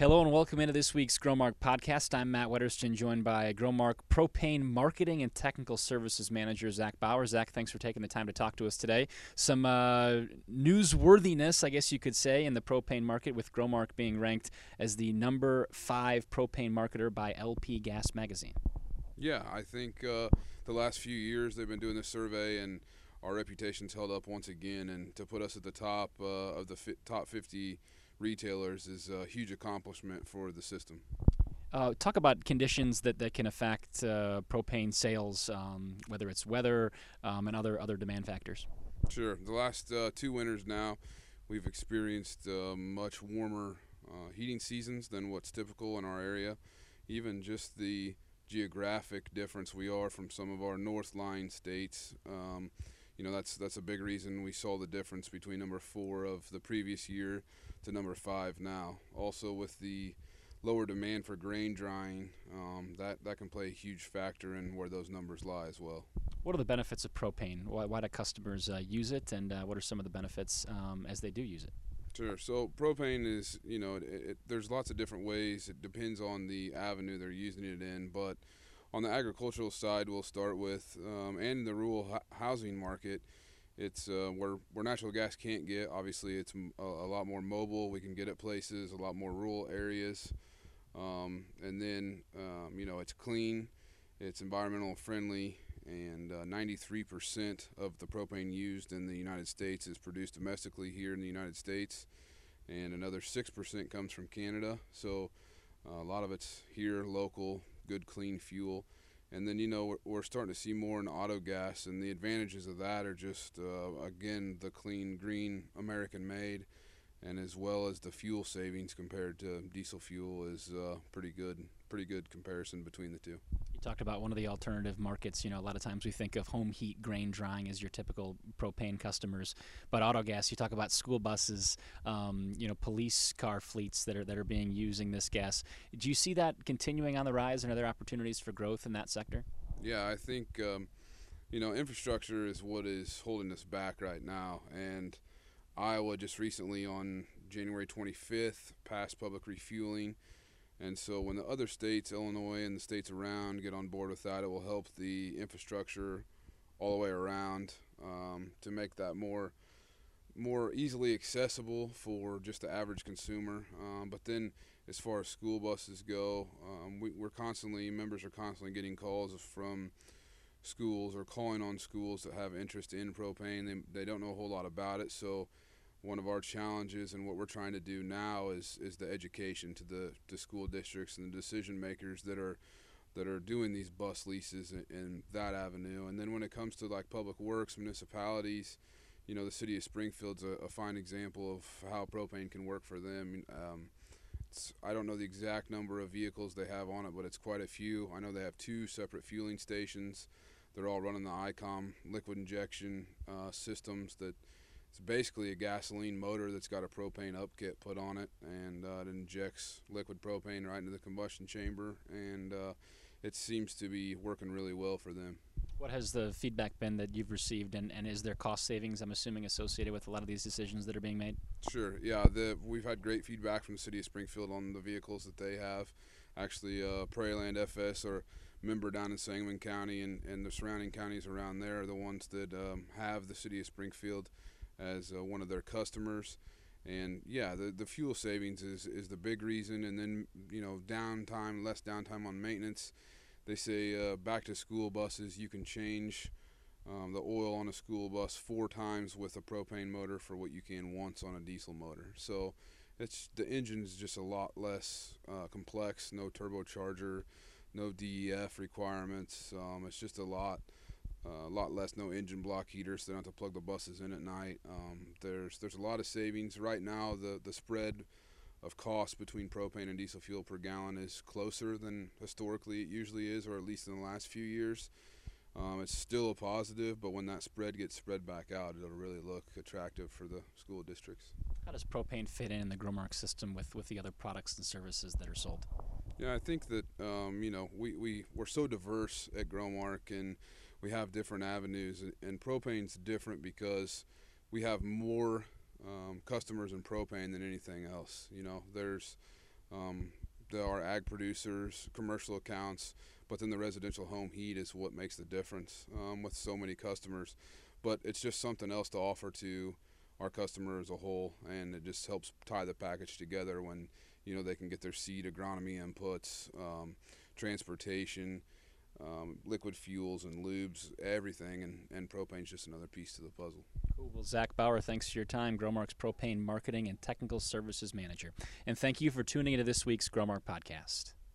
Hello and welcome into this week's Growmark podcast. I'm Matt Wetterston, joined by Growmark Propane Marketing and Technical Services Manager Zach Bauer. Zach, thanks for taking the time to talk to us today. Some uh, newsworthiness, I guess you could say, in the propane market, with Growmark being ranked as the number five propane marketer by LP Gas Magazine. Yeah, I think uh, the last few years they've been doing this survey and our reputation's held up once again. And to put us at the top uh, of the fi- top 50 retailers is a huge accomplishment for the system. Uh, talk about conditions that, that can affect uh, propane sales, um, whether it's weather um, and other other demand factors. Sure. The last uh, two winters now, we've experienced uh, much warmer uh, heating seasons than what's typical in our area. Even just the geographic difference we are from some of our north line states. Um, you know that's that's a big reason we saw the difference between number four of the previous year to number five now. Also with the lower demand for grain drying, um, that that can play a huge factor in where those numbers lie as well. What are the benefits of propane? Why, why do customers uh, use it, and uh, what are some of the benefits um, as they do use it? Sure. So propane is, you know, it, it, there's lots of different ways. It depends on the avenue they're using it in, but on the agricultural side, we'll start with, um, and the rural housing market, it's uh, where where natural gas can't get. Obviously, it's a, a, lot more mobile. We can get it places, a lot more rural areas, um, and then um, you know it's clean, it's environmental friendly, and uh, 93% of the propane used in the United States is produced domestically here in the United States, and another 6% comes from Canada. So uh, a lot of it's here, local, good, clean fuel. And then, you know, we're, we're starting to see more in auto gas, and the advantages of that are just, uh, again, the clean, green, American made, and as well as the fuel savings compared to diesel fuel is uh, pretty good, pretty good comparison between the two. You talked about one of the alternative markets. You know, a lot of times we think of home heat grain drying as your typical propane customers, but auto gas. You talk about school buses, um, you know, police car fleets that are that are being using this gas. Do you see that continuing on the rise, and are there opportunities for growth in that sector? Yeah, I think um, you know infrastructure is what is holding us back right now, and Iowa just recently on January 25th passed public refueling and so when the other states, Illinois and the states around, get on board with that, it will help the infrastructure all the way around um, to make that more more easily accessible for just the average consumer. Um, but then, as far as school buses go, um, we, are constantly members are constantly getting calls from schools or calling on schools that have interest in propane. They they don't know a whole lot about it, so one of our challenges and what we're trying to do now is is the education to the to school districts and the decision makers that are that are doing these bus leases in, in, that avenue. And then when it comes to like public works, municipalities, you know, the city of Springfield's a, a fine example of how propane can work for them. Um, I don't know the exact number of vehicles they have on it, but it's quite a few. I know they have two separate fueling stations. They're all running the ICOM liquid injection uh, systems that it's basically a gasoline motor that's got a propane upkit put on it, and uh, it injects liquid propane right into the combustion chamber, and uh, it seems to be working really well for them. What has the feedback been that you've received, and, and is there cost savings? I'm assuming associated with a lot of these decisions that are being made. Sure. Yeah. The, we've had great feedback from the city of Springfield on the vehicles that they have. Actually, uh, Prairieland FS or member down in Sangamon County and, and the surrounding counties around there are the ones that um, have the city of Springfield as uh, one of their customers. And yeah, the, the fuel savings is, is the big reason. And then, you know, downtime, less downtime on maintenance. They say uh, back to school buses, you can change um, the oil on a school bus four times with a propane motor for what you can once on a diesel motor. So it's the engine is just a lot less uh, complex, no turbocharger, no DEF requirements. Um, it's just a lot uh, a lot less no engine block heaters, so they don't have to plug the buses in at night. Um, there's there's a lot of savings right now. The the spread of cost between propane and diesel fuel per gallon is closer than historically it usually is, or at least in the last few years. Um, it's still a positive, but when that spread gets spread back out, it'll really look attractive for the school districts. How does propane fit in, in the Growmark system with, with the other products and services that are sold? Yeah, I think that um, you know we, we we're so diverse at Growmark and we have different avenues, and propane's different because we have more um, customers in propane than anything else. You know, there's Um, there are ag producers, commercial accounts, but then the residential home heat is what makes the difference um, with so many customers. But it's just something else to offer to our customer as a whole, and it just helps tie the package together when you know they can get their seed agronomy inputs, um, transportation, um, liquid fuels and lubes, everything, and, and propane's just another piece to the puzzle. Cool. Well, Zach Bauer, thanks for your time, Growmark's propane marketing and technical services manager, and thank you for tuning into this week's Growmark podcast.